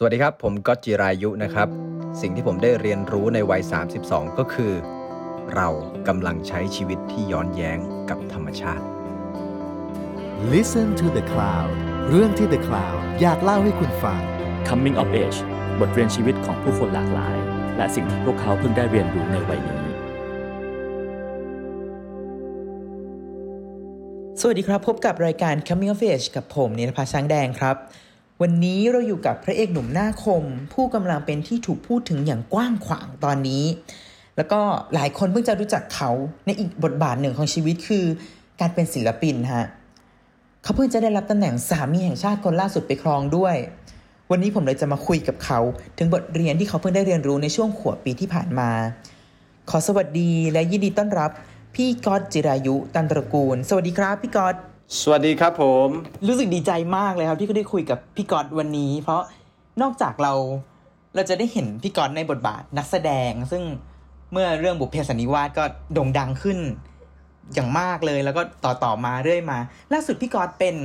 สวัสดีครับ ผมก๊อตจิรายุนะครับ สิ่งที่ผมได้เรียนรู้ในวัย 32 ก็คือ เรากำลังใช้ชีวิตที่ย้อนแย้งกับธรรมชาติ Listen to the Cloud เรื่องที่ The Cloud อยากเล่าให้คุณฟัง Coming of Age บทเรียนชีวิตของผู้คนหลากหลาย และสิ่งที่พวกเขาเพิ่งได้เรียนรู้ในวัยนี้ สวัสดีครับ พบกับรายการ Coming of Age กับผมนิรภาช้างแดงครับ วันนี้เราอยู่กับพระเอกหนุ่มหน้าคม ผู้กำลังเป็นที่ถูกพูดถึงอย่างกว้างขวางตอนนี้ แล้วก็หลายคนเพิ่งจะรู้จักเขาในอีกบทบาทหนึ่งของชีวิตคือ การเป็นศิลปินฮะเขาเพิ่งจะได้รับตำแหน่งสามีแห่งชาติคนล่าสุดไปครองด้วย วันนี้ผมเลยจะมาคุยกับเขา ถึงบทเรียนที่เขาเพิ่งได้เรียนรู้ในช่วงขวบปีที่ผ่านมา ขอสวัสดีและยินดีต้อนรับ พี่ก๊อตจิรายุตันตระกูล สวัสดีครับ พี่ก๊อต สวัสดีครับผม รู้สึกดีใจมากเลยครับ ที่ได้คุยกับพี่กอตวันนี้ เพราะนอกจากเราเราจะได้เห็นพี่กอตในบทบาทนักแสดง ซึ่งเมื่อเรื่องบุพเพสันนิวาสก็โด่งดังขึ้นอย่างมากเลยแล้วก็ต่อต่อมาเรื่อยมา ล่าสุดพี่กอตเป็น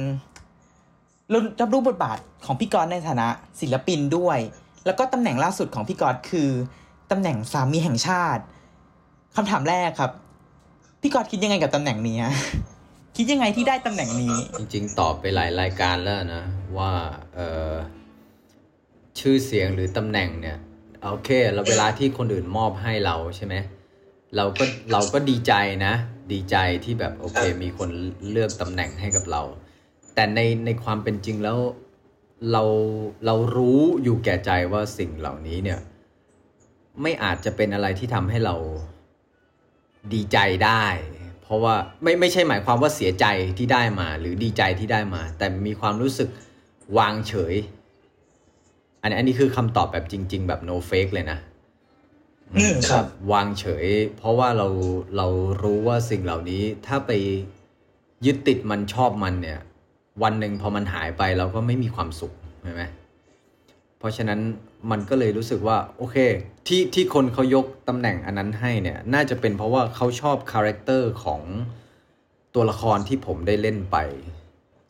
ร,รับรู้บทบาทของพี่กอตในฐานะศิลปินด้วย แล้วก็ตำแหน่งล่าสุดของพี่กอตคือตำแหน่งสามีแห่งชาติคำถามแรกครับ พี่กอตคิดยังไงกับตำแหน่งนี้ คิดยังไงที่ได้ตำแหน่งนี้ จริง ๆ ตอบไปหลายรายการแล้วนะ ว่าเออชื่อเสียงหรือตำแหน่งเนี่ยโอเคแล้วเวลาที่คนอื่นมอบให้เราใช่ไหมเราก็เราก็ดีใจนะ ดีใจที่แบบโอเค มีคนเลือกตำแหน่งให้กับเรา แต่ในในความเป็นจริงแล้วเราเรารู้อยู่แก่ใจว่าสิ่งเหล่านี้เนี่ย ไม่อาจจะเป็นอะไรที่ทำให้เราดีใจได้เพ ราะว่าไม่ไม่ใช่หมายความว่าเสียใจที่ได้มา หรือดีใจที่ได้มา แต่มีความรู้สึกวางเฉย อันนี้อันนี้คือคำตอบแบบจริง ๆ แบบ no fake เลยนะอืมครับ วางเฉย เพราะว่าเราเรารู้ว่าสิ่งเหล่านี้ถ้าไปยึดติดมันชอบมันเนี่ย วันหนึ่งพอมันหายไปเราก็ไม่มีความสุขใช่ไหม เพราะฉะนั้นมันก็เลยรู้สึกว่าโอเคที่ที่คนเขายกตำแหน่งอันนั้นให้เนี่ยน่าจะเป็นเพราะว่าเขาชอบ character ของตัวละครที่ผมได้เล่นไป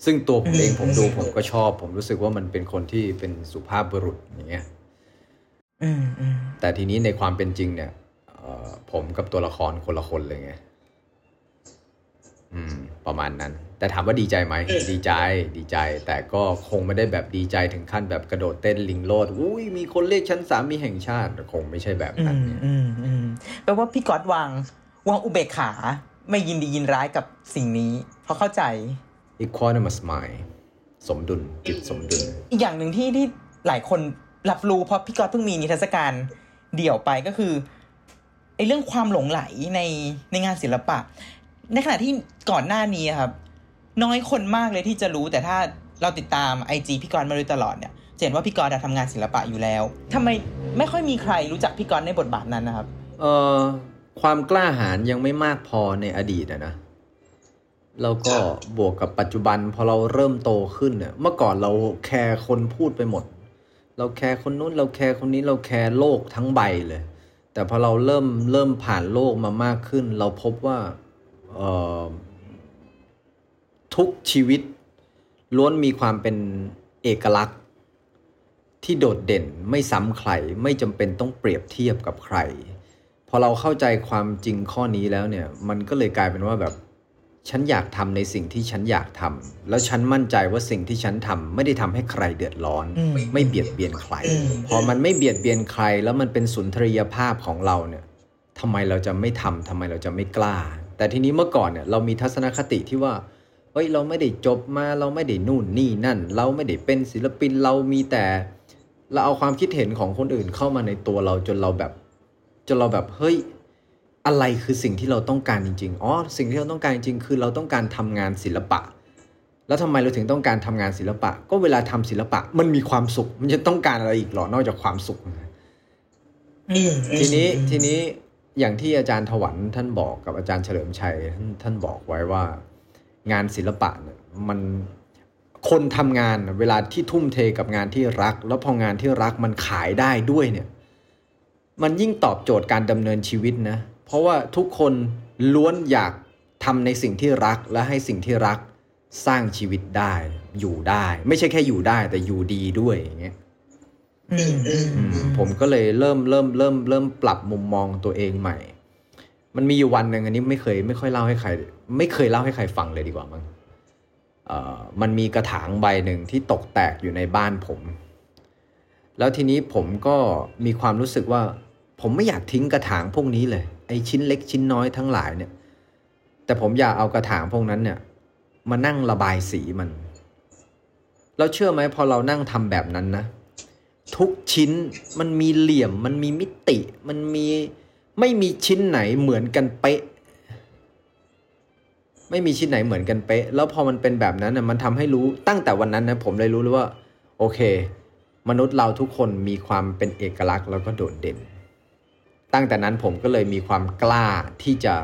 ซึ่งตัวผมเองผมดูผมก็ชอบ ผมรู้สึกว่ามันเป็นคนที่เป็นสุภาพบุรุษอย่างเงี้ยอืมอืมแต่ทีนี้ในความเป็นจริงเนี่ยเอ่อผมกับตัวละครคนละคนเลยไง อืม ประมาณนั้น แต่ถามว่าดีใจไหมดีใจดีใจ แต่ก็คงไม่ได้แบบดีใจถึงขั้นแบบกระโดดเต้นลิงโลดอุ้ยมีคนเรียกฉันสามีแห่งชาติคงไม่ใช่แบบอืนั้นมเนี่ยอืมอืมแปลว่าพี่ก๊อตวางวางอุเบกขา ไม่ยินดียินร้ายกับสิ่งนี้ เพราะเข้าใจ equanimous mind สมดุลจิตสมดุล อีกอย่างหนึ่งที่ที่หลายคนรับรู้เพราะพี่ก๊อตเพิ่งมีนิทรรศการเดี่ยวไปก็คือไอ้เรื่องความหลงไหลในในงานศิลปะ ในขณะที่ก่อนหน้านี้ครับ น้อยคนมากเลยที่จะรู้แต่ถ้าเราติดตามไอจีพี่กรณ์มาโดยตลอดเนี่ยจะเห็นว่าพี่กรณ์อะทำงานศิลปะอยู่แล้วทำไมไม่ค่อยมีใครรู้จักพี่กรณ์ในบทบาทนั้นนะครับ เอ่อความกล้าหาญยังไม่มากพอในอดีตอะนะ แล้วก็บวกกับปัจจุบันพอเราเริ่มโตขึ้นเนี่ยเมื่อก่อนเราแคร์คนพูดไปหมด เราแคร์คนนู้นเราแคร์คนนี้เราแคร์โลกทั้งใบเลย แต่พอเราเริ่มเริ่มผ่านโลกมามากขึ้น เราพบว่าเอ่อ ทุกชีวิต ล้วนมีความเป็นเอกลักษณ์ ที่โดดเด่นไม่ซ้ำใครไม่จำเป็นต้องเปรียบเทียบกับใคร พอเราเข้าใจความจริงข้อนี้แล้วเนี่ย มันก็เลยกลายเป็นว่าแบบฉันอยากทำในสิ่งที่ฉันอยากทำแล้วฉันมั่นใจว่าสิ่งที่ฉันทำไม่ได้ทำให้ใครเดือดร้อนอืมไม่เบียดเบียนใครอืมพอมันไม่เบียดเบียนใคร แล้วมันเป็นสุนทรียภาพของเราเนี่ยทำไมเราจะไม่ทำทำไมเราจะไม่กล้า แต่ทีนี้เมื่อก่อนเนี่ยเรามีทัศนคติที่ว่า เฮ้ยเราไม่ได้จบมาเราไม่ได้นู่นนี่นั่น เราไม่ได้เป็นศิลปินเรามีแต่เราเอาความคิดเห็นของคนอื่นเข้ามาในตัวเราจนเราแบบ จนเราแบบเฮ้ยอะไรคือสิ่งที่เราต้องการจริงๆ อ๋อ สิ่งที่เราต้องการจริง ๆ คือเราต้องการทำงานศิลปะ แล้วทำไมเราถึงต้องการทำงานศิลปะ ก็เวลาทำศิลปะ มันมีความสุข มันจะต้องการอะไรอีกหรอนอกจากความสุขทีนี้ทีนี้อย่างที่อาจารย์ถวันท่านบอกกับอาจารย์เฉลิมชัยท่านท่านบอกไว้ว่า งานศิลปะเนี่ยมันคนทำงานน่ะเวลาที่ทุ่มเทกับงานที่รัก แล้วพองานที่รักมันขายได้ด้วยเนี่ย มันยิ่งตอบโจทย์การดำเนินชีวิตนะ เพราะว่าทุกคนล้วนอยากทำในสิ่งที่รักและให้สิ่งที่รักสร้างชีวิตได้ อยู่ได้ ไม่ใช่แค่อยู่ได้ แต่อยู่ดีด้วยอย่างเงี้ยอืมอืมอืมผมก็เลยเริ่มเริ่มเริ่มเริ่มปรับมุมมองตัวเองใหม่ มันมีอยู่วันหนึ่งอันนี้ไม่เคยไม่ค่อยเล่าให้ใคร ไม่เคยเล่าให้ใครฟังเลยดีกว่ามั้งเอ่อมันมีกระถางใบหนึ่งที่ตกแตกอยู่ในบ้านผม แล้วทีนี้ผมก็มีความรู้สึกว่า ผมไม่อยากทิ้งกระถางพวกนี้เลยไอ้ชิ้นเล็กชิ้นน้อยทั้งหลายเนี่ย แต่ผมอยากเอากระถางพวกนั้นเนี่ย มานั่งระบายสีมันแล้วเชื่อไหมพอเรานั่งทำแบบนั้นนะทุกชิ้นมันมีเหลี่ยมมันมีมิติ มันมี ไม่มีชิ้นไหนเหมือนกันเป๊ะ ไม่มีชิ้นไหนเหมือนกันเป๊ะ แล้วพอมันเป็นแบบนั้นนะมันทำให้รู้ตั้งแต่วันนั้นนะผมเลยรู้เลยว่า โอเค มนุษย์เราทุกคนมีความเป็นเอกลักษณ์แล้วก็โดดเด่น ตั้งแต่นั้นผมก็เลยมีความกล้าที่จะ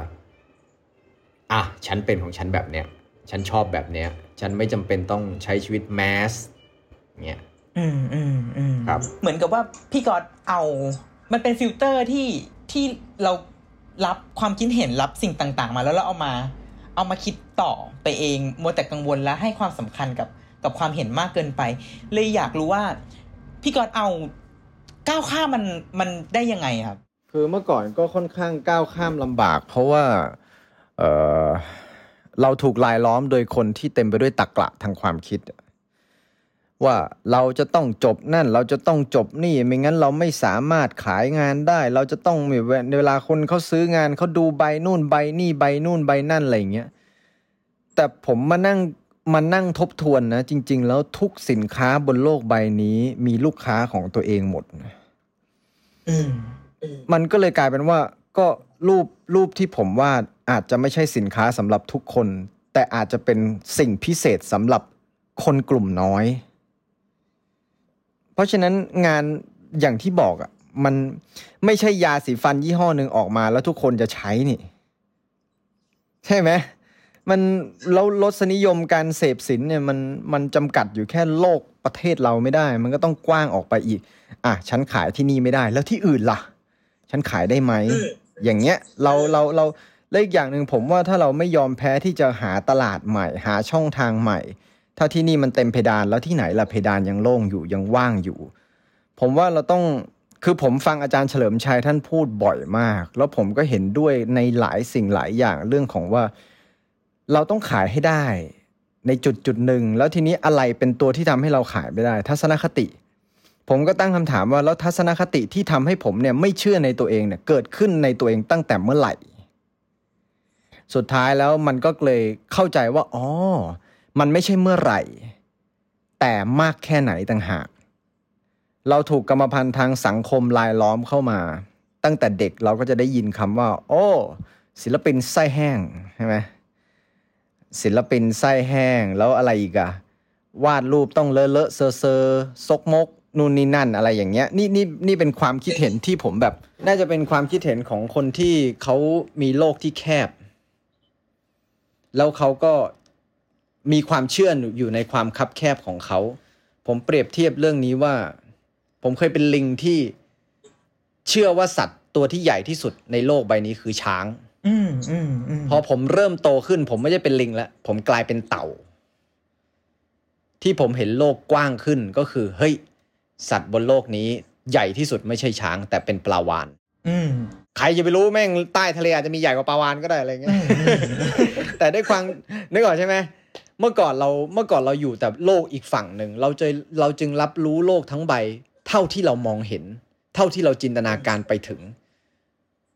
อะฉันเป็นของฉันแบบเนี้ยฉันชอบแบบเนี้ย ฉันไม่จำเป็นต้องใช้ชีวิต mass เนี่ยอืมอืมอืมครับ เหมือนกับว่าพี่ก๊อตเอา มันเป็นฟิลเตอร์ที่ ที่เรารับความคิดเห็นรับสิ่งต่างๆ มาแล้วเราเอามา เอามาคิดต่อไปเองมัวแต่กังวลและให้ความสำคัญกับกับความเห็นมากเกินไป เลยอยากรู้ว่า พี่ก๊อตเอาก้าวข้ามมันมันได้ยังไงครับ คือเมื่อก่อนก็ค่อนข้างก้าวข้ามลำบาก เพราะว่าเออเราถูกลายล้อมโดยคนที่เต็มไปด้วยตรรกะทางความคิด ว่าเราจะต้องจบนั่น เราจะต้องจบนี่ ไม่งั้นเราไม่สามารถขายงานได้ เราจะต้องมีเวเวลาคนเขาซื้องานเขาดูใบนู่นใบนี่ใบนู่นใบนั่นอะไรอย่างเงี้ยแต่ผมมานั่งมานั่งทบทวนนะ จริง ๆ แล้วทุกสินค้าบนโลกใบนี้มีลูกค้าของตัวเองหมดนะอืมมันก็เลยกลายเป็นว่า ก็รูปรูปที่ผมวาดอาจจะไม่ใช่สินค้าสำหรับทุกคน แต่อาจจะเป็นสิ่งพิเศษสำหรับคนกลุ่มน้อยเพ ราะฉะนั้นงานอย่างที่บอกอะมันไม่ใช่ยาสีฟันยี่ห้อหนึ่งออกมา แล้วทุกคนจะใช้นี่ ใช่ไหมมันแล้วรสนิยมการเสพสินเนี่ยมันมันจำกัดอยู่แค่โลกประเทศเราไม่ได้ มันก็ต้องกว้างออกไปอีก อะฉันขายที่นี่ไม่ได้ แล้วที่อื่นล่ะ ฉันขายได้ไหมอย่างเงี้ยเราเราเราและอีกอย่างหนึ่งผมว่าถ้าเราไม่ยอมแพ้ที่จะหาตลาดใหม่ หาช่องทางใหม่ ถ้าที่นี่มันเต็มเพดานแล้วที่ไหนล่ะเพดานยังโล่งอยู่ยังว่างอยู่ ผมว่าเราต้องคือผมฟังอาจารย์เฉลิมชัยท่านพูดบ่อยมาก แล้วผมก็เห็นด้วยในหลายสิ่งหลายอย่างเรื่องของว่า เราต้องขายให้ได้ ในจุดจุดหนึ่งแล้วทีนี้อะไรเป็นตัวที่ทำให้เราขายไม่ได้ ทัศนคติ ผมก็ตั้งคำถามว่าแล้วทัศนคติที่ทำให้ผมเนี่ยไม่เชื่อในตัวเองเนี่ยเกิดขึ้นในตัวเองตั้งแต่เมื่อไหร่ สุดท้ายแล้วมันก็เลยเข้าใจว่าอ๋อ มันไม่ใช่เมื่อไหร่ แต่มากแค่ไหนต่างหาก เราถูกกรรมพันธุ์ทางสังคมลายล้อมเข้ามา ตั้งแต่เด็กเราก็จะได้ยินคำว่า โอ้ ศิลปินไส้แห้งใช่ไหมศิลปินไส้แห้งแล้วอะไรอีกอะวาดรูปต้องเลอะเลอะเซอเซอซกมกนู่นนี่นั่นอะไรอย่างเงี้ยนี่นี่นี่เป็นความคิดเห็นที่ผมแบบ น่าจะเป็นความคิดเห็นของคนที่เขามีโลกที่แคบ แล้วเขาก็ มีความเชื่ออยู่ในความคับแคบของเขา ผมเปรียบเทียบเรื่องนี้ว่า ผมเคยเป็นลิงที่เชื่อว่าสัตว์ตัวที่ใหญ่ที่สุดในโลกใบนี้คือช้างอืมอืมอืมพอผมเริ่มโตขึ้น ผมไม่ได้เป็นลิงแล้วผมกลายเป็นเต่า ที่ผมเห็นโลกกว้างขึ้นก็คือ เฮ้ย สัตว์บนโลกนี้ใหญ่ที่สุดไม่ใช่ช้าง แต่เป็นปลาวานอืมใครจะไปรู้แม่งใต้ทะเลอาจจะมีใหญ่กว่าปลาวานก็ได้อะไรเงี้ยแต่ด้วยความนึกออกใช่ไหม เมื่อก่อนเราเมื่อก่อนเราอยู่แต่โลกอีกฝั่งหนึ่งเราจะเราจึงรับรู้โลกทั้งใบ เท่าที่เรามองเห็น เท่าที่เราจินตนาการไปถึง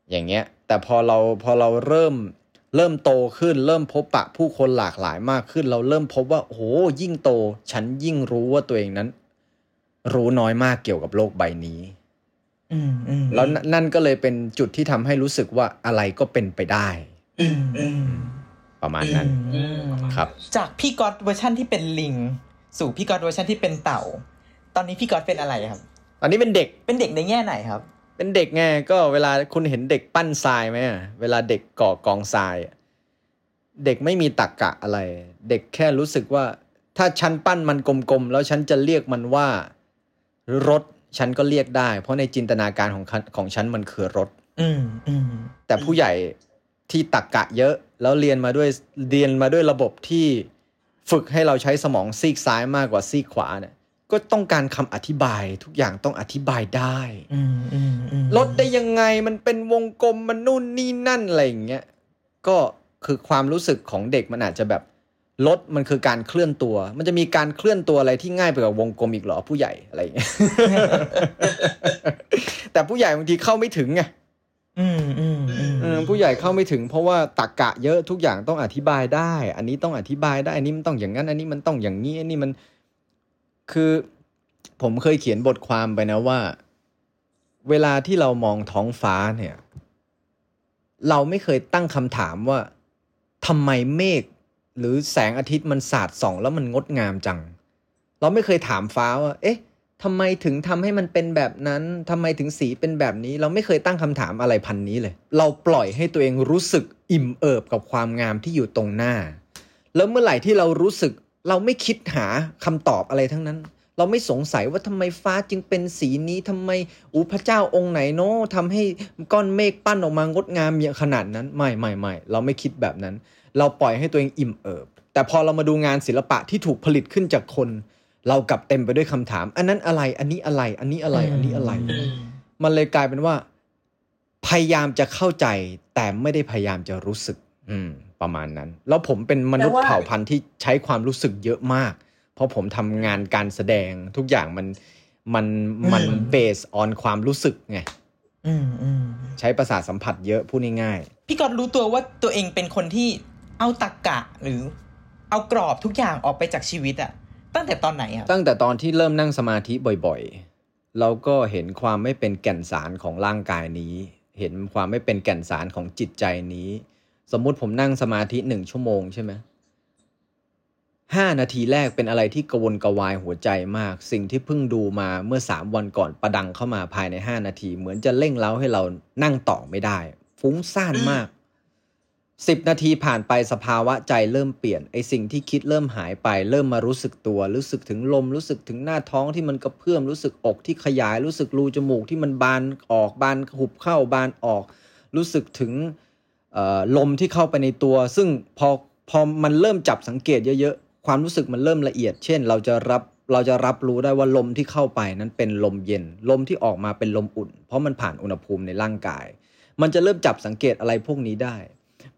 อย่างเงี้ย แต่พอเราพอเราเริ่มเริ่มโตขึ้น เริ่มพบปะผู้คนหลากหลายมากขึ้น เราเริ่มพบว่าโอ้โหยิ่งโต ฉันยิ่งรู้ว่าตัวเองนั้น รู้น้อยมากเกี่ยวกับโลกใบนี้อืมอืมแล้วนนั่นก็เลยเป็นจุดที่ทำให้รู้สึกว่าอะไรก็เป็นไปได้อืมอืม ประมาณนั้นอืมครับ จากพี่ก๊อตเวอร์ชันที่เป็นลิง สู่พี่ก๊อตเวอร์ชันที่เป็นเต่า ตอนนี้พี่ก๊อตเป็นอะไรครับ ตอนนี้เป็นเด็กเป็นเด็กในแง่ไหนครับ เป็นเด็กไงก็เวลาคุณเห็นเด็กปั้นทรายไหมอะเวลาเด็กก่อกองทรายอะเด็กไม่มีตรรกะอะไร เด็กแค่รู้สึกว่า ถ้าฉันปั้นมันกลมๆแล้วฉันจะเรียกมันว่ารถฉันก็เรียกได้ เพราะในจินตนาการของคันของฉันมันคือรถอืมอืมแต่ผู้ใหญ่ที่ตักกะเยอะ แล้วเรียนมาด้วยเรียนมาด้วยระบบที่ฝึกให้เราใช้สมองซีกซ้ายมากกว่าซีกขวาเนี่ยก็ก็ต้องการคำอธิบายทุกอย่างต้องอธิบายได้อืมอืมอืมลดได้ยังไงมันเป็นวงกลมมันนู่นนี่นั่นอะไรอย่างเงี้ยก็คือความรู้สึกของเด็กมันอาจจะแบบลดมันคือการเคลื่อนตัว มันจะมีการเคลื่อนตัวอะไรที่ง่ายไปกว่าวงกลมอีกเหรอผู้ใหญ่อะไรอย่างเงี้ยแต่ผู้ใหญ่บางทีเข้าไม่ถึงไง อืมอืมผู้ใหญ่เข้าไม่ถึงเพราะว่าตักกะเยอะทุกอย่างต้องอธิบายได้ อันนี้ต้องอธิบายได้ อันนี้มันต้องอย่างนั้น อันนี้มันต้องอย่างนี้อันนี้มัน คือผมเคยเขียนบทความไปนะว่า เวลาที่เรามองท้องฟ้าเนี่ย เราไม่เคยตั้งคำถามว่าทำไมเมฆหรือแสงอาทิตย์มันสาดส่อง แล้วมันงดงามจัง เราไม่เคยถามฟ้าว่า เอ๊ะ ทำไมถึงทำให้มันเป็นแบบนั้นทำไมถึงสีเป็นแบบนี้ เราไม่เคยตั้งคำถามอะไรพันนี้เลย เราปล่อยให้ตัวเองรู้สึกอิ่มเอิบกับความงามที่อยู่ตรงหน้า แล้วเมื่อไหร่ที่เรารู้สึก เราไม่คิดหาคำตอบอะไรทั้งนั้น เราไม่สงสัยว่าทำไมฟ้าจึงเป็นสีนี้ทำไมอูพระเจ้าองค์ไหนเนาะทำให้ก้อนเมฆปั้นออกมางดงามอย่างขนาดนั้น ไม่ไม่ไม่เราไม่คิดแบบนั้น เราปล่อยให้ตัวเองอิ่มเอิบ แต่พอเรามาดูงานศิลปะที่ถูกผลิตขึ้นจากคน เรากลับเต็มไปด้วยคำถาม อันนั้นอะไร อันนี้อะไร อันนี้อะไร อันนี้อะไร มันเลยกลายเป็นว่า พยายามจะเข้าใจ แต่ไม่ได้พยายามจะรู้สึก อืม ประมาณนั้น แล้วผมเป็นมนุษย์เผ่าพันธุ์ที่ใช้ความรู้สึกเยอะมาก เพราะผมทำงานการแสดงทุกอย่างมันมันมันเบสออนความรู้สึกไงอืมอืมใช้ประสาทสัมผัสเยอะพูดง่ายพี่กอดรู้ตัวว่าตัวเองเป็นคนที่เอาตักกะหรือ เอากรอบทุกอย่างออกไปจากชีวิตอะ ตั้งแต่ตอนไหนอะตั้งแต่ตอนที่เริ่มนั่งสมาธิบ่อยๆ เราก็เห็นความไม่เป็นแก่นสารของร่างกายนี้ เห็นความไม่เป็นแก่นสารของจิตใจนี้ สมมุติผมนั่งสมาธิหนึ่งชั่วโมงใช่ไหมห้านาทีแรกเป็นอะไรที่กวนกวายหัวใจมาก สิ่งที่เพิ่งดูมาเมื่อสามวันก่อนประดังเข้ามาภายในห้านาที เหมือนจะเร่งเล้าให้เรานั่งต่อไม่ได้ ฟุ้งซ่านมาก 10 นาทีผ่านไปสภาวะใจเริ่มเปลี่ยนไอสิ่งที่คิดเริ่มหายไป เริ่มมารู้สึกตัว รู้สึกถึงลมรู้สึกถึงหน้าท้องที่มันกระเพื่อมรู้สึกอกที่ขยายรู้สึกรูจมูกที่มันบานออกบานหุบเข้าบานออก รู้สึกถึงลมที่เข้าไปในตัว ซึ่งพอพอมันเริ่มจับสังเกตเยอะๆ ความรู้สึกมันเริ่มละเอียด เช่น เราจะรับเราจะรับรู้ได้ว่าลมที่เข้าไปนั้นเป็นลมเย็น ลมที่ออกมาเป็นลมอุ่น เพราะมันผ่านอุณหภูมิในร่างกาย มันจะเริ่มจับสังเกตอะไรพวกนี้ได้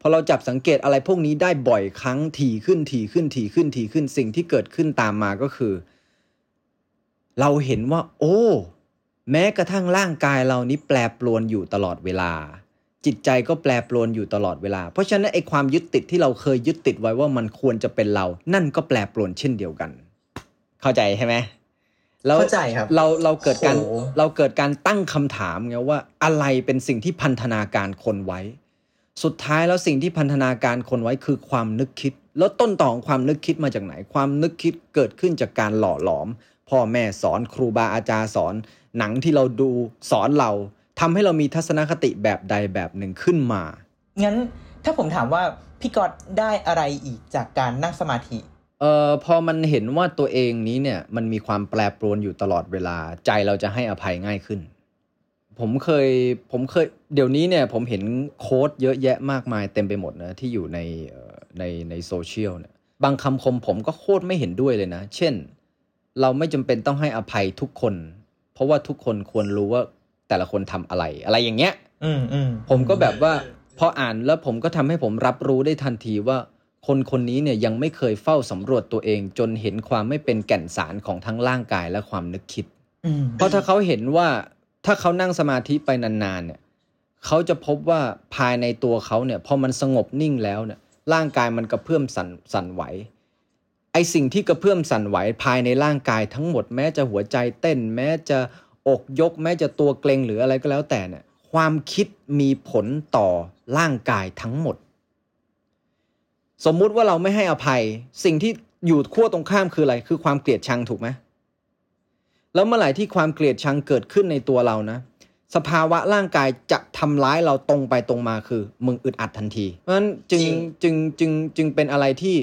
พอเราจับสังเกตอะไรพวกนี้ได้บ่อยครั้งถี่ขึ้นถี่ขึ้นถี่ขึ้นถี่ขึ้นสิ่งที่เกิดขึ้นตามมาก็คือ เราเห็นว่า โอ้ แม้กระทั่งร่างกายเรานี้แปรปรวนอยู่ตลอดเวลา จิตใจก็แปรปรวนอยู่ตลอดเวลา เพราะฉะนั้นไอ้ความยึดติดที่เราเคยยึดติดไว้ว่ามันควรจะเป็นเรา นั่นก็แปรปรวนเช่นเดียวกัน เข้าใจใช่ไหมแล้วเข้าใจครับเราเราเกิดการโอ้โหเราเกิดการตั้งคำถามไงว่าอะไรเป็นสิ่งที่พันธนาการคนไว้ สุดท้ายแล้วสิ่งที่พันธนาการคนไว้คือความนึกคิด แล้วต้นต่อของความนึกคิดมาจากไหน ความนึกคิดเกิดขึ้นจากการหล่อหลอม พ่อแม่สอนครูบาอาจารย์สอน หนังที่เราดูสอนเราทำให้เรามีทัศนคติแบบใดแบบหนึ่งขึ้นมา งั้นถ้าผมถามว่าพี่กอดได้อะไรอีกจากการนั่งสมาธิเอ่อพอมันเห็นว่าตัวเองนี้เนี่ยมันมีความแปรปรวนอยู่ตลอดเวลาใจเราจะให้อภัยง่ายขึ้น ผมเคยผมเคยเดี๋ยวนี้เนี่ยผมเห็นโค้ดเยอะแยะมากมายเต็มไปหมดนะที่อยู่ในเอ่อในในโซเชียลเนี่ยบางคำคมผมก็โคตรไม่เห็นด้วยเลยนะ เช่น เราไม่จำเป็นต้องให้อภัยทุกคน เพราะว่าทุกคนควรรู้ว่าแต่ละคนทำอะไร อะไรอย่างเงี้ยอืมอืมผมก็แบบว่าพออ่านแล้วผมก็ทำให้ผมรับรู้ได้ทันทีว่า คนคนนี้เนี่ยยังไม่เคยเฝ้าสำรวจตัวเอง จนเห็นความไม่เป็นแก่นสารของทั้งร่างกายและความนึกคิดอืมเพราะถ้าเขาเห็นว่า ถ้าเขานั่งสมาธิไปนานๆเนี่ยเขาจะพบว่าภายในตัวเขาเนี่ยพอมันสงบนิ่งแล้วเนี่ยร่างกายมันกระเพื่อมสั่นสั่นไหวไอสิ่งที่กระเพื่อมสั่นไหวภายในร่างกายทั้งหมดแม้จะหัวใจเต้น แม้จะอกยก แม้จะตัวเกรงหรืออะไรก็แล้วแต่เนี่ยความคิดมีผลต่อร่างกายทั้งหมด สมมุติว่าเราไม่ให้อภัย สิ่งที่อยู่ขั้วตรงข้ามคืออะไร คือความเกลียดชังถูกไหม แล้วเมื่อไหร่ที่ความเกลียดชังเกิดขึ้นในตัวเรานะ สภาวะร่างกายจะทำร้ายเราตรงไปตรงมาคือ มึงอึดอัดทันที เพราะฉะนั้นจึงจึงจึงจึงเป็นอะไรที่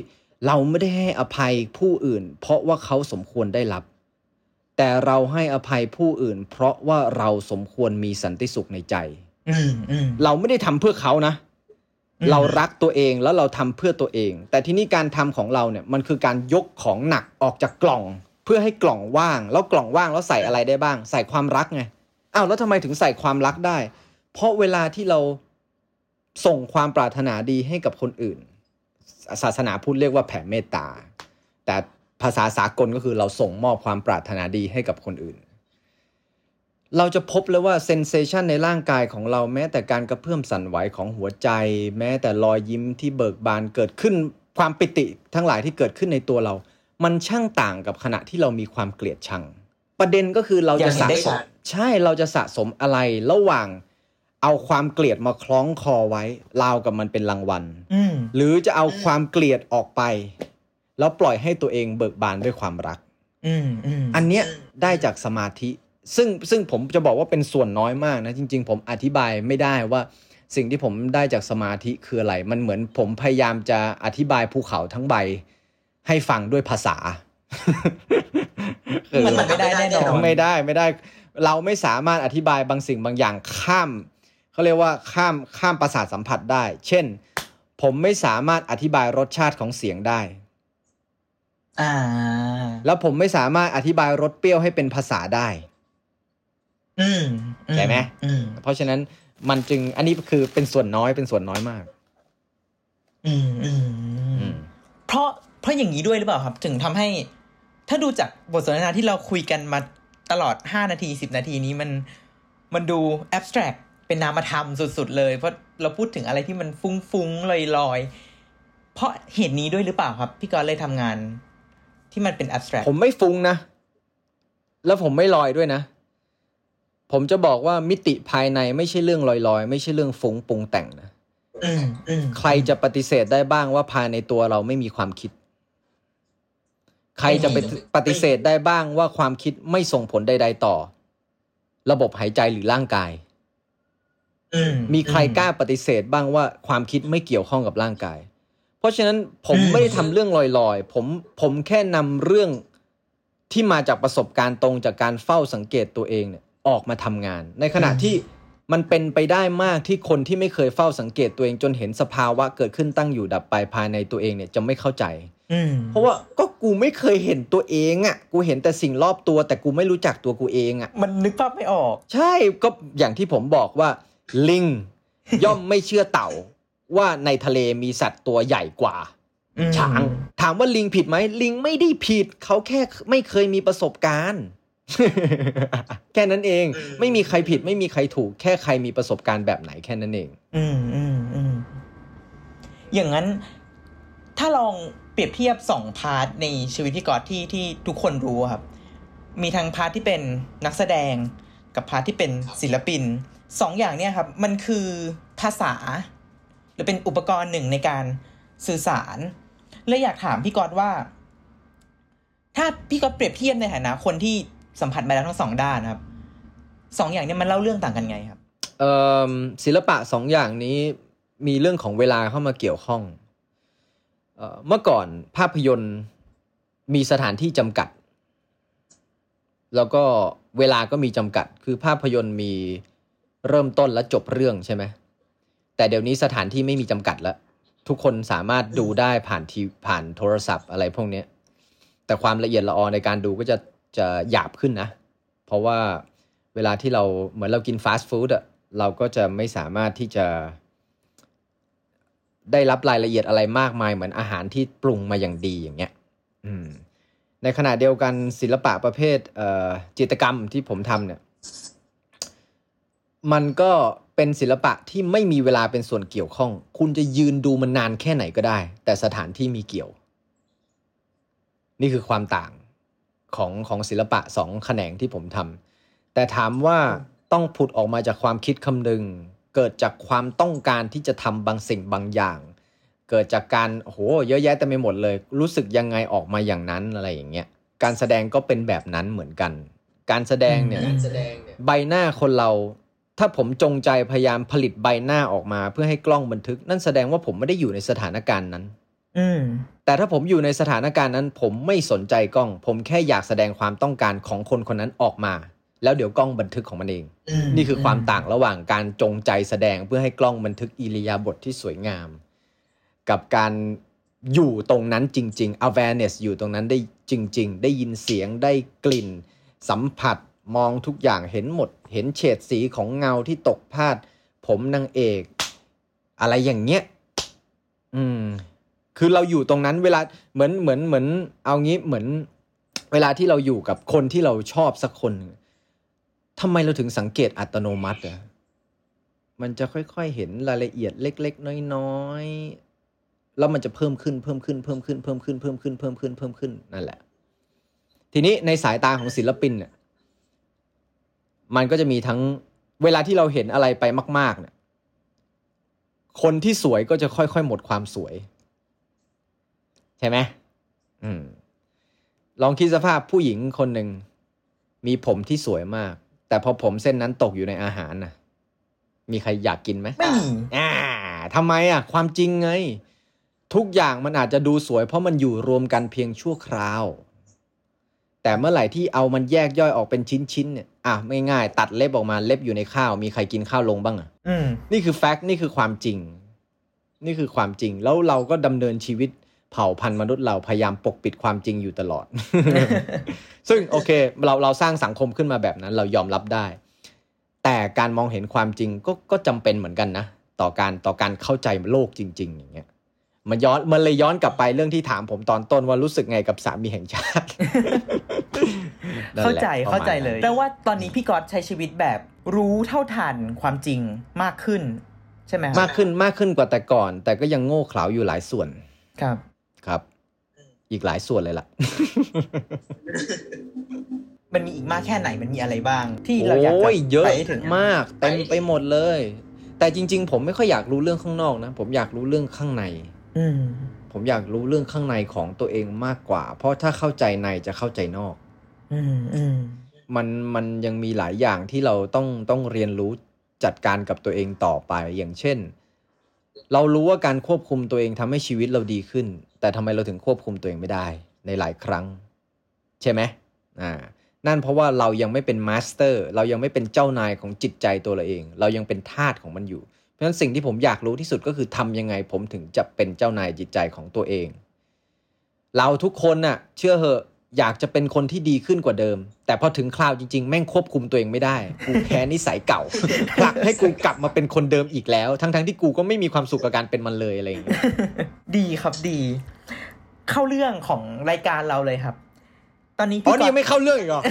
เราไม่ได้ให้อภัยผู้อื่น เพราะว่าเขาสมควรได้รับ แต่เราให้อภัยผู้อื่น เพราะว่าเราสมควรมีสันติสุขในใจอืมอืมเราไม่ได้ทำเพื่อเขานะอืมเรารักตัวเองแล้วเราทำเพื่อตัวเอง แต่ที่นี่การทำของเราเนี่ยมันคือการยกของหนักออกจากกล่อง เพื่อให้กล่องว่าง แล้วกล่องว่างแล้วใส่อะไรได้บ้าง ใส่ความรักไงอ้าวแล้วทำไมถึงใส่ความรักได้ เพราะเวลาที่เราส่งความปรารถนาดีให้กับคนอื่น ศาสนาพุทธเรียกว่าแผ่เมตตา แต่ภาษาสากลก็คือเราส่งมอบความปรารถนาดีให้กับคนอื่น เราจะพบเลยว่าเซนเซชันในร่างกายของเราแม้แต่การกระเพื่อมสั่นไหวของหัวใจ แม้แต่รอยยิ้มที่เบิกบานเกิดขึ้นความปิติทั้งหลายที่เกิดขึ้นในตัวเรา มันช่างต่างกับขณะที่เรามีความเกลียดชัง ประเด็นก็คือเราจะอย่างเห็นสะได้สชัมดใช่เราจะสะสมอะไรระหว่างเอาความเกลียดมาคล้องคอไว้ราวกับมันเป็นรางวัลอืมหรือจะเอาความเกลียดออกไป แล้วปล่อยให้ตัวเองเบิกบานด้วยความรักอืมอืมอันเนี้ยได้จากสมาธิ ซึ่งซึ่งผมจะบอกว่าเป็นส่วนน้อยมากนะ จริง ๆ ผมอธิบายไม่ได้ว่าสิ่งที่ผมได้จากสมาธิคืออะไร มันเหมือนผมพยายามจะอธิบายภูเขาทั้งใบ ให้ฟังด้วยภาษาคือมันไม่ได้แน่นอนไม่ได้ไม่ได้ เราไม่สามารถอธิบายบางสิ่งบางอย่างข้ามเขาเรียกว่าข้ามข้ามประสาทสัมผัสได้ เช่น ผมไม่สามารถอธิบายรสชาติของเสียงได้อ่า แล้วผมไม่สามารถอธิบายรสเปรี้ยวให้เป็นภาษาได้ อืมใช่ไหมอืมเพราะฉะนั้นมันจึงอันนี้คือเป็นส่วนน้อยเป็นส่วนน้อยมาก อืมอืมอืมเพราะ เพราะอย่างนี้ด้วยหรือเปล่าครับ ถึงทำให้ ถ้าดูจากบทสนทนาที่เราคุยกันมาตลอดห้านาทีสิบนาทีนี้มันมันดูแอบสแตรกเป็นนามธรรมสุด ๆ เลย เพราะเราพูดถึงอะไรที่มันฟุ้งๆลอยๆ เพราะเหตุนี้ด้วยหรือเปล่าครับ พี่กรณ์เลยทำงาน ที่มันเป็นแอบสแตรกผมไม่ฟุ้งนะ แล้วผมไม่ลอยด้วยนะ ผมจะบอกว่ามิติภายในไม่ใช่เรื่องลอยๆ ไม่ใช่เรื่องฟุ้งปรุงแต่งนะอืมอืมใครจะปฏิเสธได้บ้างว่าภายในตัวเราไม่มีความคิด ใครจะไปปฏิเสธได้บ้างว่าความคิดไม่ส่งผลใด ๆ ต่อ ระบบหายใจหรือร่างกายอืมมีใครกล้าปฏิเสธบ้างว่าความคิดไม่เกี่ยวข้องกับร่างกาย เพราะฉะนั้นผมไม่ได้ทำเรื่องลอยๆ ผมผมแค่นำเรื่องที่มาจากประสบการณ์ตรงจากการเฝ้าสังเกตตัวเองเนี่ย ออกมาทำงาน ในขณะที่มันเป็นไปได้มากที่คนที่ไม่เคยเฝ้าสังเกตตัวเองจนเห็นสภาวะเกิดขึ้นตั้งอยู่ดับไปภายในตัวเองเนี่ยจะไม่เข้าใจอืม เพราะว่าก็กูไม่เคยเห็นตัวเองอะ่ะ กูเห็นแต่สิ่งรอบตัว แต่กูไม่รู้จักตัวกูเองอะ มันนึกภาพไม่ออก ใช่ก็อย่างที่ผมบอกว่า ลิงย่อมไม่เชื่อเต่า ว่าในทะเลมีสัตว์ตัวใหญ่กว่าอืมช้างถามว่าลิงผิดไหมลิงไม่ได้ผิด เขาแค่ไม่เคยมีประสบการณ์แค่นั้นเอง ไม่มีใครผิดไม่มีใครถูก แค่ใครมีประสบการณ์แบบไหนแค่นั้นเอง อืมอืมอืมอย่างนั้น ถ้าลองเปรียบเทียบสอง part ในชีวิตพี่ก๊อตที่ที่ทุกคนรู้อะครับ มีทั้ง part ที่เป็นนักแสดงกับ part ที่เป็นศิลปินสองอย่างเนี่ยครับ มันคือภาษา หรือเป็นอุปกรณ์หนึ่งในการสื่อสารเลยอยากถามพี่ก๊อตว่า ถ้าพี่ก๊อตเปรียบเทียบในฐานะคนที่สัมผัสมาแล้วทั้งสองด้านครับสองอย่างเนี้มันเล่าเรื่องต่างกันไงครับเอ่อศิลปะสองอย่างนี้มีเรื่องของเวลาเข้ามาเกี่ยวข้อง เมื่อก่อนภาพยนตร์มีสถานที่จำกัด แล้วก็เวลาก็มีจำกัด คือภาพยนตร์มีเริ่มต้นและจบเรื่องใช่ไหมแต่เดี๋ยวนี้สถานที่ไม่มีจำกัดแล้ว ทุกคนสามารถดูได้ผ่านทีผ่านโทรศัพท์อะไรพวกนี้แต่ความละเอียดละออในการดูก็จะจะหยาบขึ้นนะ เพราะว่าเวลาที่เราเหมือนเรากินฟาสต์ฟู้ดอะเราก็จะไม่สามารถที่จะ ได้รับรายละเอียดอะไรมากมายเหมือนอาหารที่ปรุงมาอย่างดีอย่างเงี้ยอืมในขณะเดียวกันศิลปะประเภทเจิตรกรรมที่ผมทำเนี่ย มันก็เป็นศิลปะที่ไม่มีเวลาเป็นส่วนเกี่ยวข้อง คุณจะยืนดูมันนานแค่ไหนก็ได้ แต่สถานที่มีเกี่ยว นี่คือความต่างของของศิลปะสองแขนงที่ผมทำแต่ถามว่าต้องผุดออกมาจากความคิดคำนึง เกิดจากความต้องการที่จะทำบางสิ่งบางอย่าง เกิดจากการโหเยอะแยะแต่ไม่หมดเลย รู้สึกยังไงออกมาอย่างนั้นอะไรอย่างเงี้ยการแสดงก็เป็นแบบนั้นเหมือนกัน การแสดงเนี่ยใบหน้าคนเรา ถ้าผมจงใจพยายามผลิตใบหน้าออกมา เพื่อให้กล้องบันทึก นั่นแสดงว่าผมไม่ได้อยู่ในสถานการณ์นั้น อืมแต่ถ้าผมอยู่ในสถานการณ์นั้น ผมไม่สนใจกล้อง ผมแค่อยากแสดงความต้องการของคนคนนั้นออกมา แล้วเดี๋ยวกล้องบันทึกของมันเองอืมนี่คือความต่างระหว่างการจงใจแสดงเพื่อให้กล้องบันทึกอิริยาบถทที่สวยงาม กับการอยู่ตรงนั้นจริง ๆ awareness อยู่ตรงนั้นได้จริง ๆ ได้ยินเสียงได้กลิ่น สัมผัสมองทุกอย่างเห็นหมด เห็นเฉดสีของเงาที่ตกพาด ผมนางเอก อะไรอย่างเงี้ยอืม คือเราอยู่ตรงนั้นเวลาเหมือนเหมือนเหมือน เอางี้เหมือน เวลาที่เราอยู่กับคนที่เราชอบสักคน ทำไมเราถึงสังเกตอัตโนมัติอะมันจะค่อยๆเห็นรายละเอียดเล็ก ๆ น้อยๆ แล้วมันจะเพิ่มขึ้นเพิ่มขึ้นเพิ่มขึ้นเพิ่มขึ้นเพิ่มขึ้นเพิ่มขึ้นเพิ่มขึ้นนั่นแหละ ทีนี้ในสายตาของศิลปินเนี่ยมันก็จะมีทั้งเวลาที่เราเห็นอะไรไปมาก ๆ เนี่ย คนที่สวยก็จะค่อยๆหมดความสวย ใช่ไหมอืมลองคิดสภาพผู้หญิงคนหนึ่งมีผมที่สวยมาก แต่พอผมเส้นนั้นตกอยู่ในอาหารนะมีใครอยากกินไหมไม่มีอ่าทำไมอะ ความจริงไง ทุกอย่างมันอาจจะดูสวย เพราะมันอยู่รวมกันเพียงชั่วคราว แต่เมื่อไหร่ที่เอามันแยกย่อยออกเป็นชิ้นๆเนี่ยอะไม่ง่ายตัดเล็บออกมาเล็บอยู่ในข้าว มีใครกินข้าวลงบ้างอะอืมนี่คือแฟกต์นี่คือความจริง นี่คือความจริงแล้วเราก็ดำเนินชีวิต เผ่าพันธุ์มนุษย์เราพยายามปกปิดความจริงอยู่ตลอด ซึ่งโอเคเราเราสร้างสังคมขึ้นมาแบบนั้น เรายอมรับได้ แต่การมองเห็นความจริงก็ก็จำเป็นเหมือนกันนะ ต่อการต่อการเข้าใจโลกจริง ๆ อย่างเงี้ยมันย้อนมันเลยย้อนกลับไปเรื่องที่ถามผมตอนต้นว่ารู้สึกไงกับสามีแห่งชาตินั่นเข้าแหละใจประมณเข้าใจเลยนั้นแปลว่าตอนนี้พี่ก๊อตใช้ชีวิตแบบรู้เท่าทันความจริงมากขึ้น ใช่ไหมครับมากขึ้นมากขึ้นกว่าแต่ก่อน แต่ก็ยังโง่เขลาอยู่หลายส่วนครับ ครับ อีกหลายส่วนเลยล่ะ มันมีอีกมากแค่ไหนมันมีอะไรบ้าง ที่เราอยากจะโอ้ยเยอะไปให้ถึงมากเต็มไปหมดเลย แต่จริง ๆ ผมไม่ค่อยอยากรู้เรื่องข้างนอกนะ ผมอยากรู้เรื่องข้างใน อืมผมอยากรู้เรื่องข้างในของตัวเองมากกว่า เพราะถ้าเข้าใจในจะเข้าใจนอก อืมอืมมันมันยังมีหลายอย่างที่เราต้องต้องเรียนรู้จัดการกับตัวเองต่อไปอย่างเช่น เรารู้ว่าการควบคุมตัวเองทำให้ชีวิตเราดีขึ้น แต่ทำไมเราถึงควบคุมตัวเองไม่ได้ในหลายครั้ง ใช่ไหมอ่านั่นเพราะว่าเรายังไม่เป็น master เรายังไม่เป็นเจ้านายของจิตใจตัวเราเอง เรายังเป็นทาสของมันอยู่ เพราะฉะนั้นสิ่งที่ผมอยากรู้ที่สุดก็คือทำยังไงผมถึงจะเป็นเจ้านายจิตใจของตัวเอง เราทุกคนน่ะเชื่อเหอะ อยากจะเป็นคนที่ดีขึ้นกว่าเดิม แต่พอถึงคราวจริงๆ แม่งควบคุมตัวเองไม่ได้ กูแพ้นิสัยเก่าผลักให้กูกลับมาเป็นคนเดิมอีกแล้ว ทั้งๆที่กูก็ไม่มีความสุขกับการเป็นมันเลยอะไรอย่างเงี้ยดีครับดี เข้าเรื่องของรายการเราเลยครับ ตอนนี้อ๋อพี่นี่ก๊อยัตงไม่เข้าเรื่องอีกเหรอ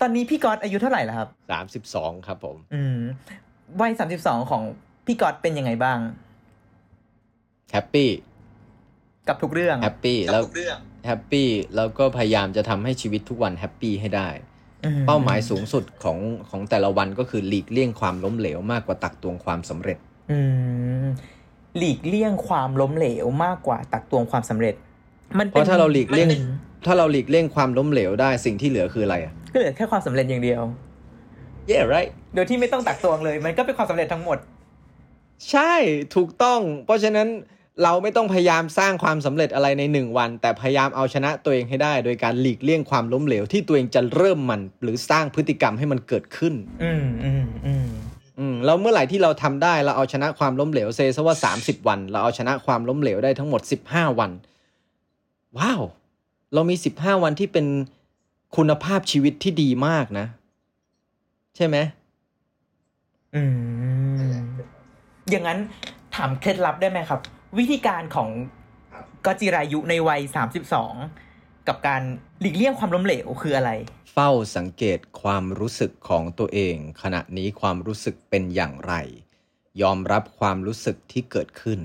ตอนนี้พี่ก๊อตอายุเท่าไหร่แล้วครับสามสิบสองครับผม อืมวัยสามสิบสองของพี่ก๊อตเป็นยังไงบ้าง happy กับทุกเรื่อง happy แล้ว happy แล้วก็พยายามจะทำให้ชีวิตทุกวัน happy ให้ได้อืเป้าหมายสูงสุดของของแต่ละวันก็คือหลีกเลี่ยงความล้มเหลวมากกว่าตักตวงความสำเร็จ อืมหลีกเลี่ยงความล้มเหลวมากกว่าตักตวงความสำเร็จ มันเพราะถ้าเราหลีกเลี่ยงมันป็นถ้าเราหลีกเลี่ยงความล้มเหลวได้สิ่งที่เหลือคืออะไรอะก็เหลือแค่ความสำเร็จอย่างเดียว yeah right โดยที่ไม่ต้องตักตวงเลย มันก็เป็นความสำเร็จทั้งหมด ใช่ถูกต้อง เพราะฉะนั้น เราไม่ต้องพยายามสร้างความสำเร็จอะไรในหนึ่งวัน แต่พยายามเอาชนะตัวเองให้ได้ โดยการหลีกเลี่ยงความล้มเหลวที่ตัวเองจะเริ่มมัน หรือสร้างพฤติกรรมให้มันเกิดขึ้น อืมอืมอืมอืมแล้วเมื่อไหร่ที่เราทำได้เราเอาชนะความล้มเหลวเซซะว่า 30 วัน เราเอาชนะความล้มเหลวได้ทั้งหมด 15 วัน ว้าว เรามี 15 วันที่เป็นคุณภาพชีวิตที่ดีมากนะ ใช่ไหมอืมอย่างนั้นถามเคล็ดลับได้ไหมครับ วิธีการของกอจิรายุในวัยสามสิบสองกับการหลีกเลี่ยงความล้มเหลวคืออะไร เฝ้าสังเกตความรู้สึกของตัวเอง ขณะนี้ความรู้สึกเป็นอย่างไร ยอมรับความรู้สึกที่เกิดขึ้น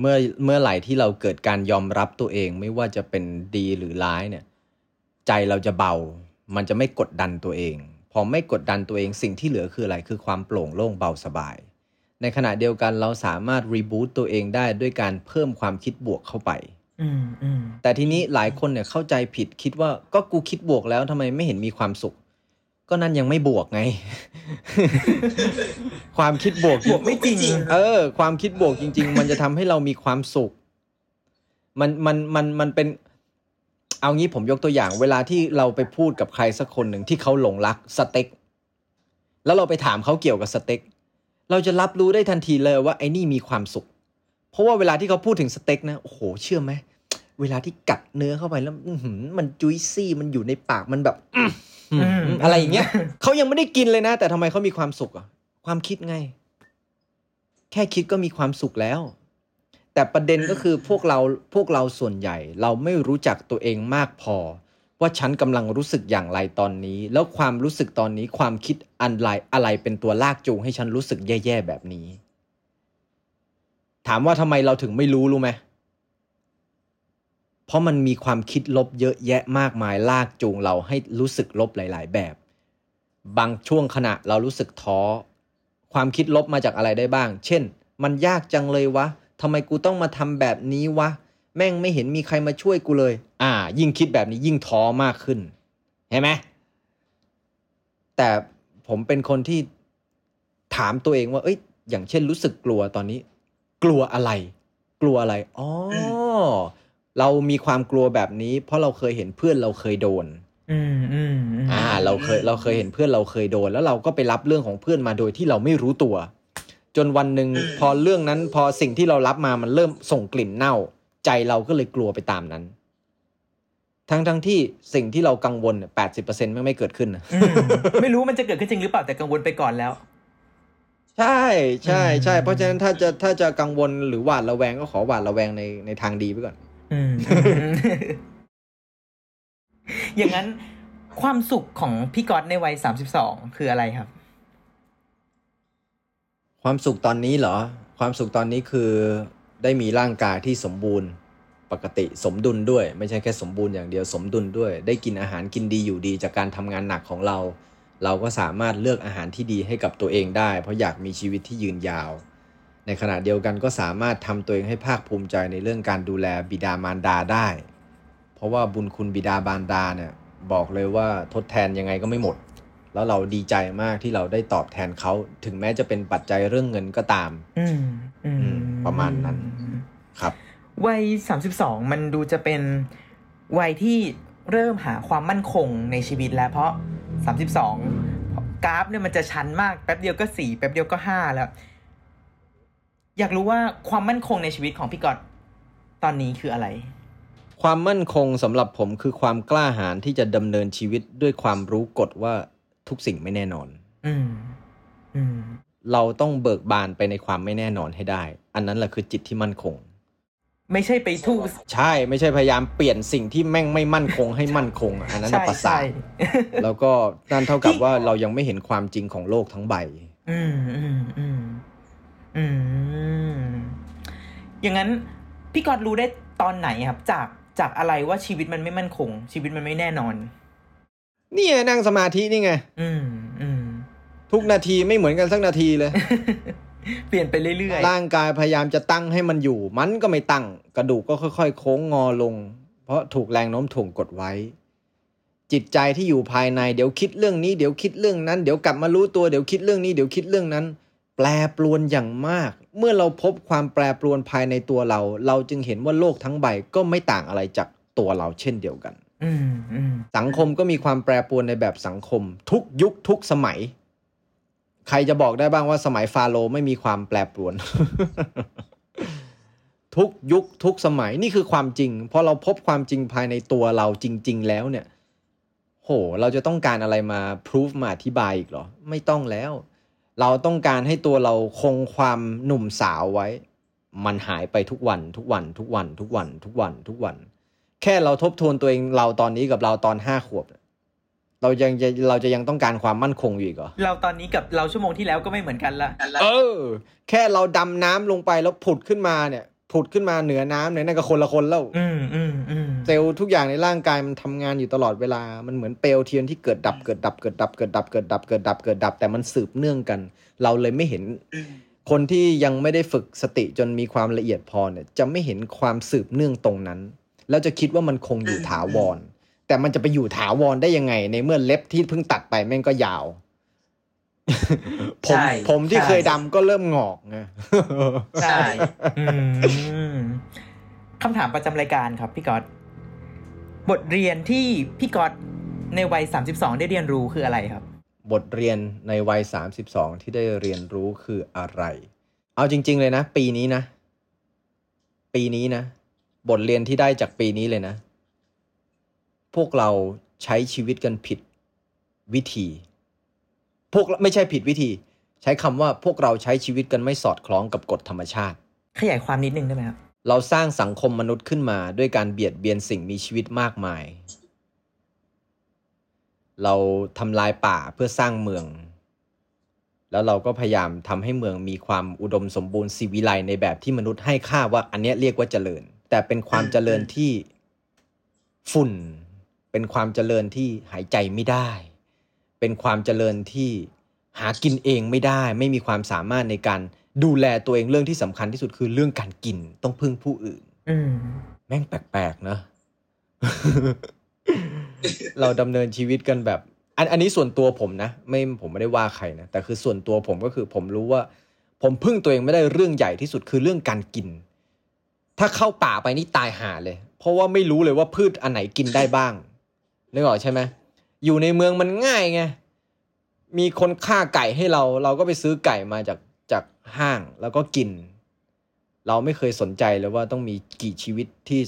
เมื่อเมื่อไหร่ที่เราเกิดการยอมรับตัวเองไม่ว่าจะเป็นดีหรือร้ายเนี่ย ใจเราจะเบา มันจะไม่กดดันตัวเอง พอไม่กดดันตัวเองสิ่งที่เหลือคืออะไรคือความโปร่งโล่งเบาสบาย ในขณะเดียวกันเราสามารถรีบูตตัวเองได้ด้วยการเพิ่มความคิดบวกเข้าไปอืมอืมแต่ทีนี้หลายคนเนี่ยเข้าใจผิดคิดว่าก็กูคิดบวกแล้วทำไมไม่เห็นมีความสุข ก็นั่นยังไม่บวกไง ความคิดบวกบวกไม่จริง เออ ความคิดบวกจริง ๆ มันจะทำให้เรามีความสุข มันมันมันมันเป็น เอางี้ผมยกตัวอย่าง เวลาที่เราไปพูดกับใครสักคนหนึ่งที่เขาหลงรักสเต็กแล้วเราไปถามเขาเกี่ยวกับสเต็ก เราจะรับรู้ได้ทันทีเลยว่าไอ้นี่มีความสุข เพราะว่าเวลาที่เขาพูดถึงสเต็กนะโอ้โหเชื่อไหมเวลาที่กัดเนื้อเข้าไปแล้วอื้อหือมันจุยซี่มันอยู่ในปากมันแบบอื้อหืออะไรอย่างเงี้ยเขายังไม่ได้กินเลยนะ แต่ทำไมเขามีความสุขอะ ความคิดไง แค่คิดก็มีความสุขแล้ว แต่ประเด็นก็คือพวกเราพวกเราส่วนใหญ่ เราไม่รู้จักตัวเองมากพอ ว่าฉันกำลังรู้สึกอย่างไรตอนนี้ แล้วความรู้สึกตอนนี้ความคิดอันไรอะไรเป็นตัวลากจูงให้ฉันรู้สึกแย่ๆแบบนี้ ถามว่าทำไมเราถึงไม่รู้รู้ไหมเพราะมันมีความคิดลบเยอะแยะมากมายลากจูงเราให้รู้สึกลบหลาย ๆ แบบ บางช่วงขณะเรารู้สึกท้อ ความคิดลบมาจากอะไรได้บ้าง เช่น มันยากจังเลยวะทำไมกูต้องมาทำแบบนี้วะ แม่งไม่เห็นมีใครมาช่วยกูเลย อ่า ยิ่งคิดแบบนี้ยิ่งท้อมากขึ้นเห็นไหมแต่ผมเป็นคนที่ถามตัวเองว่า เอ้ย อย่างเช่นรู้สึกกลัวตอนนี้ กลัวอะไร กลัวอะไรอ๋อเรามีความกลัวแบบนี้ เพราะเราเคยเห็นเพื่อนเราเคยโดน อืมอืมมอ่า เราเคยเราเคยเห็นเพื่อนเราเคยโดน แล้วเราก็ไปรับเรื่องของเพื่อนมาโดยที่เราไม่รู้ตัว จนวันหนึ่งพอเรื่องนั้น พอสิ่งที่เรารับมามันเริ่มส่งกลิ่นเน่า ใจเราก็เลยกลัวไปตามนั้น ทั้งทั้งที่สิ่งที่เรากังวลแปดสิบเปอร์เซ็นต์ไม่ไม่เกิดขึ้นนะอืมไม่รู้มันจะเกิดขึ้นจริงหรือเปล่าแต่กังวลไปก่อนแล้ว ใช่ใช่ใช่อืมเพราะฉะนั้นถ้าจะถ้าจะกังวลหรือหวาดระแวงก็ขอหวาดระแวงในในทางดีไปก่อนอืมอย่างนั้นความสุขของพี่ก๊อตในวัยสามสิบสองคืออะไรครับ ความสุขตอนนี้เหรอ ความสุขตอนนี้คือ ได้มีร่างกายที่สมบูรณ์ปกติสมดุลด้วย ไม่ใช่แค่สมบูรณ์อย่างเดียวสมดุลด้วย ได้กินอาหารกินดีอยู่ดีจากการทำงานหนักของเรา เราก็สามารถเลือกอาหารที่ดีให้กับตัวเองได้ เพราะอยากมีชีวิตที่ยืนยาว ในขณะเดียวกันก็สามารถทำตัวเองให้ภาคภูมิใจในเรื่องการดูแลบิดามารดาได้ เพราะว่าบุญคุณบิดามารดาเนี่ยบอกเลยว่าทดแทนยังไงก็ไม่หมด แล้วเราดีใจมากที่เราได้ตอบแทนเขาถึงแม้จะเป็นปัจจัยเรื่องเงินก็ตาม อืมอือืมประมาณนั้นครับ วัยสามสิบสองมันดูจะเป็นวัยที่เริ่มหาความมั่นคงในชีวิตแล้วเพราะสามสิบสองกราฟเนี่ยมันจะชันมากแป๊บเดียวก็สี่แป๊บเดียวก็ห้าแล้ว อยากรู้ว่าความมั่นคงในชีวิตของพี่ก๊อตตอนนี้คืออะไร ความมั่นคงสำหรับผมคือความกล้าหาญที่จะดำเนินชีวิตด้วยความรู้กฎว่า ทุกสิ่งไม่แน่นอน อืมอืมเราต้องเบิกบานไปในความไม่แน่นอนให้ได้ อันนั้นแหละคือจิตที่มั่นคง ไม่ใช่ไปทู่ใช่ ไม่ใช่พยายามเปลี่ยนสิ่งที่แม่งไม่มั่นคงให้มั่นคง อันนั้นน่ะใช่ประสาใช่ทแล้วก็นั่นเท่ากับว่าเรายังไม่เห็นความจริงของโลกทั้งใบ อืมอืมอืมอืมอย่างนั้นพี่ก๊อตรู้ได้ตอนไหนครับ จากจากอะไรว่าชีวิตมันไม่มั่นคง ชีวิตมันไม่แน่นอน นี่ไงนั่งสมาธินี่ไงอืมอืมทุกนาทีไม่เหมือนกันสักนาทีเลย เปลี่ยนไปเรื่อยร่างกายพยายามจะตั้งให้มันอยู่ มันก็ไม่ตั้ง กระดูกก็ค่อย ๆ โค้งงอลง เพราะถูกแรงโน้มถ่วงกดไว้ จิตใจที่อยู่ภายในเดี๋ยวคิดเรื่องนี้เดี๋ยวคิดเรื่องนั้น เดี๋ยวกลับมารู้ตัวเดี๋ยวคิดเรื่องนี้เดี๋ยวคิดเรื่องนั้น แปรปรวนอย่างมาก เมื่อเราพบความแปรปรวนภายในตัวเรา เราจึงเห็นว่าโลกทั้งใบก็ไม่ต่างอะไรจากตัวเราเช่นเดียวกันๆอืมอืม สังคมก็มีความแปรปรวนในแบบสังคม ทุกยุคทุกสมัย ใครจะบอกได้บ้างว่าสมัยฟาโรห์ไม่มีความแปรปรวน ทุกยุคทุกสมัยนี่คือความจริงพอเราพบความจริงภายในตัวเราจริง ๆ แล้วเนี่ย โห เราจะต้องการอะไรมาพิสูจมาอธิบายอีกเหรอ ไม่ต้องแล้ว เราต้องการให้ตัวเราคงความหนุ่มสาวไว้ มันหายไปทุกวัน ทุกวัน ทุกวัน ทุกวัน ทุกวันทุกวัน แค่เราทบทวนตัวเองเราตอนนี้กับเราตอนห้าขวบเนี่ยเรายังจะเราจะยังต้องการความมั่นคงอยู่อีกเหรอเราตอนนี้กับเราชั่วโมงที่แล้วก็ไม่เหมือนกันละเออ แค่เราดำน้ำลงไปแล้วผุดขึ้นมาเนี่ย ผุดขึ้นมาเหนือน้ำเนี่ยนั่นก็คนละคนแล้วอืมอืมอืมเซลล์ทุกอย่างในร่างกายมันทำงานอยู่ตลอดเวลา มันเหมือนเปลวเทียนที่เกิดดับเกิดดับเกิดดับเกิดดับเกิดดับเกิดดับเกิดดับ แต่มันสืบเนื่องกัน เราเลยไม่เห็นคนที่ยังไม่ได้ฝึกสติจนมีความละเอียดพอเนี่ย จะไม่เห็นความสืบเนื่องตรงนั้น แล้วจะคิดว่ามันคงอยู่ถาวร แต่มันจะไปอยู่ถาวรได้ยังไง ในเมื่อเล็บที่เพิ่งตัดไปแม่งก็ยาว ผมใช่ผมที่ใช่เคยดำก็เริ่มงอกไงใช่อืมคำถามประจำรายการครับพี่ก๊อตบทเรียนที่พี่ก๊อตในวัยสามสิบสองได้เรียนรู้คืออะไรครับ บทเรียนในวัย 32 ที่ได้เรียนรู้คืออะไร เอาจริง ๆ เลยนะ ปีนี้นะ ปีนี้นะ บทเรียนที่ได้จากปีนี้เลยนะ พวกเราใช้ชีวิตกันผิดวิธี พวกไม่ใช่ผิดวิธี ใช้คำว่าพวกเราใช้ชีวิตกันไม่สอดคล้องกับกฎธรรมชาติ ขยายความนิดนึงได้ไหมครับ เราสร้างสังคมมนุษย์ขึ้นมาด้วยการเบียดเบียนสิ่งมีชีวิตมากมาย เราทำลายป่าเพื่อสร้างเมือง แล้วเราก็พยายามทำให้เมืองมีความอุดมสมบูรณ์สีวิไลในแบบที่มนุษย์ให้ค่าว่าอันเนี้ยเรียกว่าเจริญ แต่เป็นความเจริญที่ฝุ่น เป็นความเจริญที่หายใจไม่ได้ เป็นความเจริญที่หากินเองไม่ได้ ไม่มีความสามารถในการดูแลตัวเองเรื่องที่สำคัญที่สุดคือเรื่องการกินต้องพึ่งผู้อื่นอืมแม่งแปลกๆเนอะเราดำเนินชีวิตกันแบบ อันอันนี้ส่วนตัวผมนะ ไม่ผมไม่ได้ว่าใครนะแต่คือส่วนตัวผมก็คือผมรู้ว่า ผมพึ่งตัวเองไม่ได้เรื่องใหญ่ที่สุดคือเรื่องการกิน ถ้าเข้าป่าไปนี่ตายห่าเลย เพราะว่าไม่รู้เลยว่าพืชอันไหนกินได้บ้างนึกออกใช่ไหมอยู่ในเมืองมันง่ายไงมีคนฆ่าไก่ให้เรา เราก็ไปซื้อไก่มาจากจากห้างแล้วก็กิน เราไม่เคยสนใจเลยว่าต้องมีกี่ชีวิตที่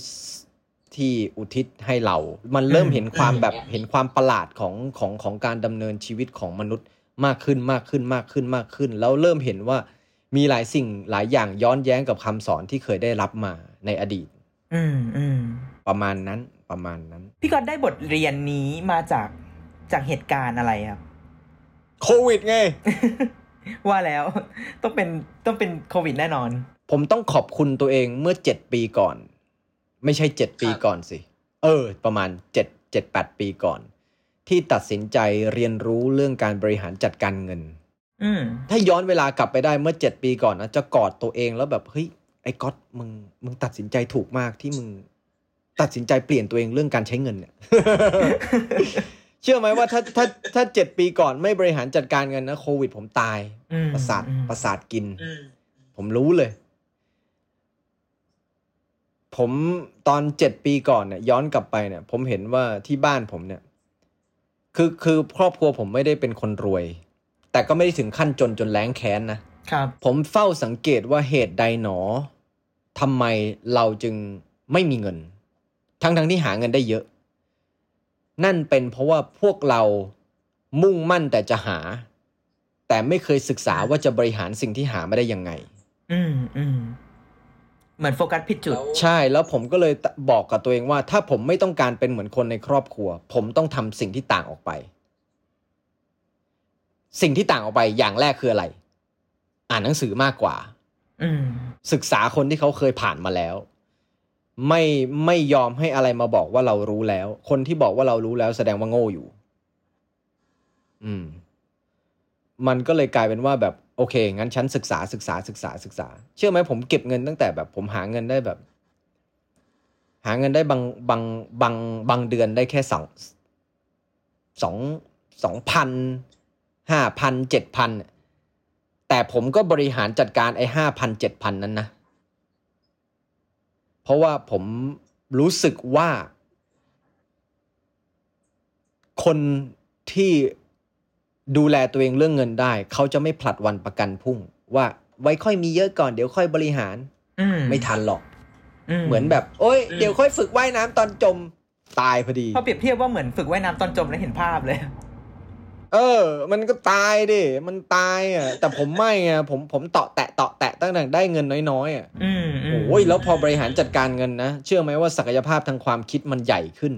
ที่อุทิศให้เรา มันเริ่มเห็นความแบบเห็นความประหลาดของของของการดำเนินชีวิตของมนุษย์มากขึ้นมากขึ้นมากขึ้นมากขึ้น แล้วเริ่มเห็นว่า มีหลายสิ่งหลายอย่างย้อนแย้งกับคำสอนที่เคยได้รับมาในอดีต อืมอืมประมาณนั้นประมาณนั้น พี่ก๊อตได้บทเรียนนี้มาจากจากเหตุการณ์อะไรครับ โควิดไง ว่าแล้วต้องเป็นต้องเป็นโควิดแน่นอน ผมต้องขอบคุณตัวเองเมื่อเจ็ดปีก่อน ไม่ใช่เจ็ดปีก่อนสิ เออ ประมาณเจ็ดเจ็ดแปดปีก่อน ที่ตัดสินใจเรียนรู้เรื่องการบริหารจัดการเงินอืม ถ้าย้อนเวลากลับไปได้เมื่อเจ็ดปีก่อนนะจะกอดตัวเองแล้วแบบเฮ้ยไอ้ก๊อตมึงมึงตัดสินใจถูกมากที่มึงตัดสินใจเปลี่ยนตัวเองเรื่องการใช้เงินเนี่ย เชื่อไหมว่าถ้าถ้าถ้าเจ็ดปีก่อนไม่บริหารจัดการเงินนะโควิดผมตายอืมประสาทอืมประสาทกิน ผมรู้เลย ผมตอนเจ็ดปีก่อนเนี่ยย้อนกลับไปเนี่ย ผมเห็นว่าที่บ้านผมเนี่ย คือคือครอบครัวผมไม่ได้เป็นคนรวย แต่ก็ไม่ได้ถึงขั้นจนจนแล้งแค้นนะครับ ผมเฝ้าสังเกตว่าเหตุใดหนอทำไมเราจึงไม่มีเงิน ทั้งทั้งที่หาเงินได้เยอะ นั่นเป็นเพราะว่าพวกเรามุ่งมั่นแต่จะหา แต่ไม่เคยศึกษาว่าจะบริหารสิ่งที่หามาได้ยังไง อืมอืมเหมือนโฟกัสผิดจุด ใช่แล้วผมก็เลยบอกกับตัวเองว่า ถ้าผมไม่ต้องการเป็นเหมือนคนในครอบครัว ผมต้องทำสิ่งที่ต่างออกไป สิ่งที่ต่างออกไปอย่างแรกคืออะไร อ่านหนังสือมากกว่าอืมศึกษาคนที่เขาเคยผ่านมาแล้ว ไม่ไม่ยอมให้อะไรมาบอกว่าเรารู้แล้ว คนที่บอกว่าเรารู้แล้ว แสดงว่าโง่อยู่ อืม มันก็เลยกลายเป็นว่าแบบ โอเค งั้นฉันศึกษาศึกษาศึกษาศึกษา เชื่อไหมผมเก็บเงินตั้งแต่แบบ ผมหาเงินได้แบบ หาเงินได้บางบางบางบางเดือนได้แค่สองสองสองพัน ห้าพันเจ็ดพันแต่ผมก็บริหารจัดการไอ้ห้าพันเจ็ดพันนั้นนะ เพราะว่าผมรู้สึกว่า คนที่ดูแลตัวเองเรื่องเงินได้ เขาจะไม่ผลัดวันประกันพรุ่ง ว่าไว้ค่อยมีเยอะก่อนเดี๋ยวค่อยบริหารอืมไม่ทันหรอกเหมือนแบบ โอ้ยเดี๋ยวค่อยฝึกว่ายน้ำตอนจมตายพอดีพอเปรียบเทียบว่าเหมือนฝึกว่ายน้ำตอนจมแล้วเห็นภาพเลย เออ มันก็ตายดิ มันตายอะ แต่ผมไม่ไงผมผมเตาะแตะเตาะแตะตั้งแต่ได้เงินน้อยๆอะอืมมโอ้ยแล้วพอบริหารจัดการเงินนะ เชื่อไหมว่าศักยภาพทางความคิดมันใหญ่ขึ้น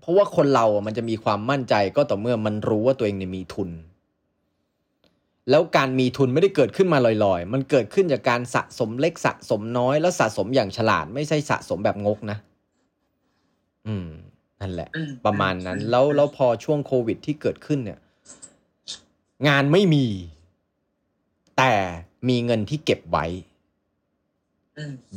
เพราะว่าคนเราอะมันจะมีความมั่นใจก็ต่อเมื่อมันรู้ว่าตัวเองเนี่ยมีทุน แล้วการมีทุนไม่ได้เกิดขึ้นมาลอยๆ มันเกิดขึ้นจากการสะสมเล็กสะสมน้อย แล้วสะสมอย่างฉลาด ไม่ใช่สะสมแบบงกนะ อืม นั่นแหละ ประมาณนั้น แล้วแล้วพอช่วงโควิดที่เกิดขึ้นเนี่ย งานไม่มี แต่มีเงินที่เก็บไว้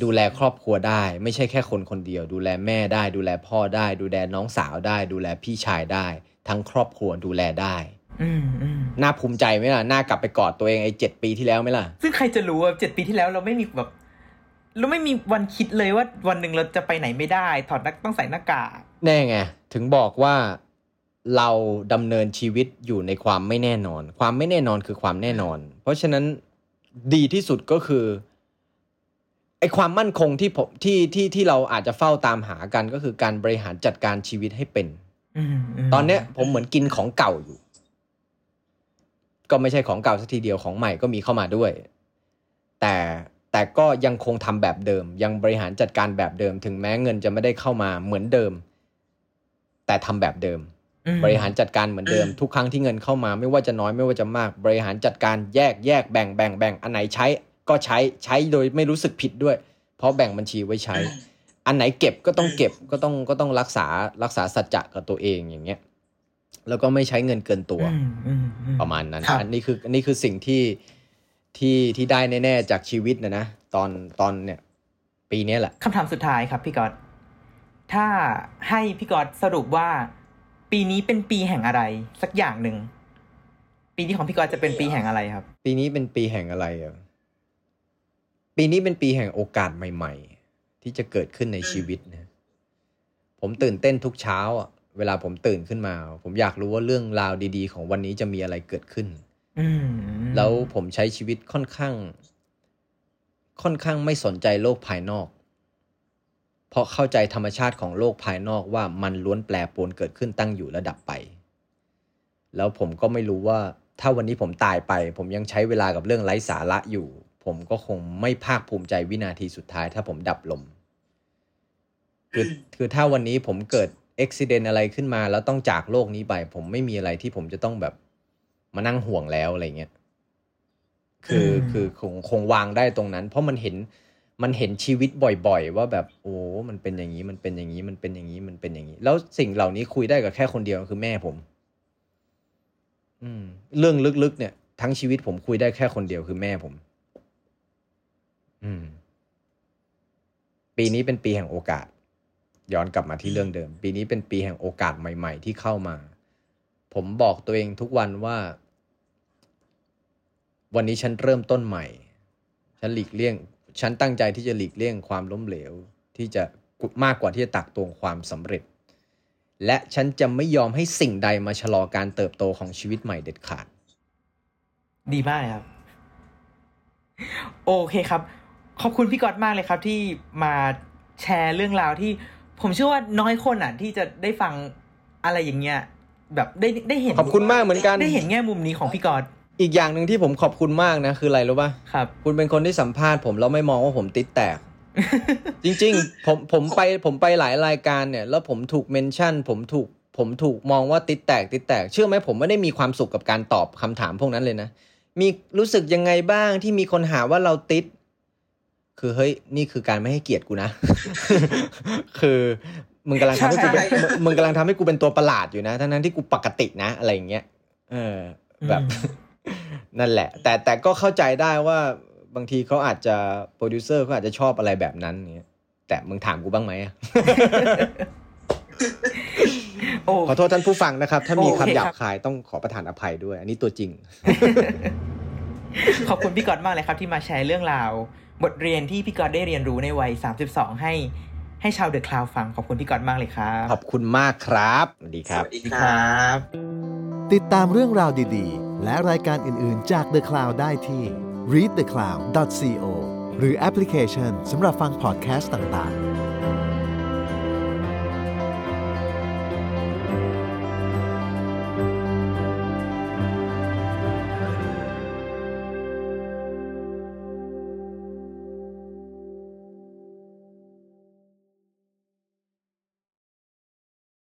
ดูแลครอบครัวได้ ไม่ใช่แค่คนคนเดียว ดูแลแม่ได้ ดูแลพ่อได้ ดูแลน้องสาวได้ ดูแลพี่ชายได้ ทั้งครอบครัวดูแลได้อืมอืมน่าภูมิใจไหมล่ะ น่ากลับไปกอดตัวเองไอ้เจ็ดปีที่แล้วไหมล่ะ ซึ่งใครจะรู้ว่าเจ็ดปีที่แล้วเราไม่มีแบบ เราไม่มีวันคิดเลยว่าวันหนึ่งเราจะไปไหนไม่ได้ ถอดหน้าต้องใส่หน้ากากแน่ไง ถึงบอกว่าเราดำเนินชีวิตอยู่ในความไม่แน่นอน ความไม่แน่นอนคือความแน่นอน เพราะฉะนั้นดีที่สุดก็คือไอความมั่นคงที่ผมที่ที่ที่เราอาจจะเฝ้าตามหากันก็คือการบริหารจัดการชีวิตให้เป็นอืมมตอนเนี้ย ผมเหมือนกินของเก่าอยู่ ก็ไม่ใช่ของเก่าสักทีเดียวของใหม่ก็มีเข้ามาด้วย แต่ แต่ก็ยังคงทำแบบเดิม ยังบริหารจัดการแบบเดิม ถึงแม้เงินจะไม่ได้เข้ามาเหมือนเดิม แต่ทำแบบเดิมอืมบริหารจัดการเหมือนเดิม ทุกครั้งที่เงินเข้ามาไม่ว่าจะน้อยไม่ว่าจะมาก บริหารจัดการแยกแยกแบ่งแบ่งแบ่งอันไหนใช้ก็ใช้ใช้โดยไม่รู้สึกผิดด้วย เพราะแบ่งบัญชีไว้ใช้ อันไหนเก็บก็ต้องเก็บก็ต้องก็ต้องรักษารักษาสัจจะกับตัวเองอย่างเงี้ยแล้วก็ไม่ใช้เงินเกินตัวอืมอืมอืประมาณนั้นครับอันนี้คืออันนี้คือสิ่งที่ ที่ที่ได้แน่ๆจากชีวิตนะนะตอนตอนเนี่ย ปีเนี้ยแหละคำถามสุดท้ายครับพี่ก๊อตถ้าให้พี่ก๊อตสรุปว่า ปีนี้เป็นปีแห่งอะไร สักอย่างหนึ่งปีนี้ของพี่ก๊อตจะเป็นปีแห่งอะไรครับ ปีนี้เป็นปีแห่งอะไรอะปีนี้เป็นปีแห่งโอกาสใหม่ ๆ ที่จะเกิดขึ้นในชีวิตนะผมตื่นเต้นทุกเช้าอะเวลาผมตื่นขึ้นมา ผมอยากรู้ว่าเรื่องราวดี ๆ ของวันนี้จะมีอะไรเกิดขึ้นอืม แล้วผมใช้ชีวิตค่อนข้าง ค่อนข้างไม่สนใจโลกภายนอก เพราะเข้าใจธรรมชาติของโลกภายนอกว่ามันล้วนแปรปรวนเกิดขึ้นตั้งอยู่และดับไป แล้วผมก็ไม่รู้ว่า ถ้าวันนี้ผมตายไป ผมยังใช้เวลากับเรื่องไร้สาระอยู่ ผมก็คงไม่ภาคภูมิใจวินาทีสุดท้าย ถ้าผมดับลม คือคือถ้าวันนี้ผมเกิดอุบิเหตุอะไรขึ้นมา แล้วต้องจากโลกนี้ไป ผมไม่มีอะไรที่ผมจะต้องแบบ มานั่งห่วงแล้วอะไรเงี้ยคือคือคงคงวางได้ตรงนั้น เพราะมันเห็นมันเห็นชีวิตบ่อยๆ ว่าแบบโอ้ มันเป็นอย่างนี้มันเป็นอย่างนี้มันเป็นอย่างนี้มันเป็นอย่างนี้ แล้วสิ่งเหล่านี้คุยได้กับแค่คนเดียวคือแม่ผม อืม เรื่องลึกๆ เนี่ย ทั้งชีวิตผมคุยได้แค่คนเดียวคือแม่ผม อืม ปีนี้เป็นปีแห่งโอกาส ย้อนกลับมาที่เรื่องเดิม ปีนี้เป็นปีแห่งโอกาสใหม่ ๆ ที่เข้ามา ผมบอกตัวเองทุกวันว่า วันนี้ฉันเริ่มต้นใหม่ ฉันหลีกเลี่ยง ฉันตั้งใจที่จะหลีกเลี่ยงความล้มเหลว ที่จะมากกว่าที่จะตักตวงความสำเร็จ และฉันจะไม่ยอมให้สิ่งใดมาชะลอการเติบโตของชีวิตใหม่เด็ดขาด ดีมากเลยครับ โอเคครับ ขอบคุณพี่ก๊อตมากเลยครับ ที่มาแชร์เรื่องราวที่ ผมเชื่อว่าน้อยคนอะที่จะได้ฟังอะไรอย่างเงี้ย แบบได้ได้เห็นขอบคุณมากเหมือนกันได้เห็นแง่มุมนี้ของพี่ก๊อต อีกอย่างหนึ่งที่ผมขอบคุณมากนะคืออะไรรู้ป่ะครับ คุณเป็นคนที่สัมภาษณ์ผมแล้วไม่มองว่าผมติดแตก จริง ๆ ผมผมไปผมไปหลายรายการเนี่ย แล้วผมถูกเมนชั่น ผมถูกผมถูกมองว่าติดแตกติดแตก เชื่อไหมผมไม่ได้มีความสุขกับการตอบคำถามพวกนั้นเลยนะ มีรู้สึกยังไงบ้างที่มีคนหาว่าเราติด คือเฮ้ยนี่คือการไม่ให้เกียรติกูนะ คือมึงกำลังทำให้กูเป็นใช่มึงมึงกำลังทำให้กูเป็นตัวประหลาดอยู่นะ ทั้งนั้นที่กูปกตินะอะไรอย่างเงี้ย เออแบบ นั่นแหละ แต่แต่ก็เข้าใจได้ว่าบางทีเขาอาจจะโปรดิวเซอร์เขาอาจจะชอบอะไรแบบนั้นเงี้ยแต่มึงถามกูบ้างไหมอะโอ้ขอโทษท่านผู้ฟังนะครับ ถ้ามีโอเคคำหยาครับบคายต้องขอประทานอภัยด้วย อันนี้ตัวจริง ขอบคุณพี่ก๊อตมากเลยครับ ที่มาแชร์เรื่องราว บทเรียนที่พี่ก๊อตได้เรียนรู้ในวัย 32 ให้ให้ชาวเดอะคลาวฟัง ขอบคุณพี่ก๊อตมากเลยครับ ขอบคุณมากครับสวัสดีครับ สวัสดีครับ ติดตามเรื่องราวดีๆ และรายการอื่น ๆ จาก The Cloud ได้ที่ readthecloud.co หรือแอปพลิเคชันสำหรับฟังพอดแคสต์ต่าง ๆ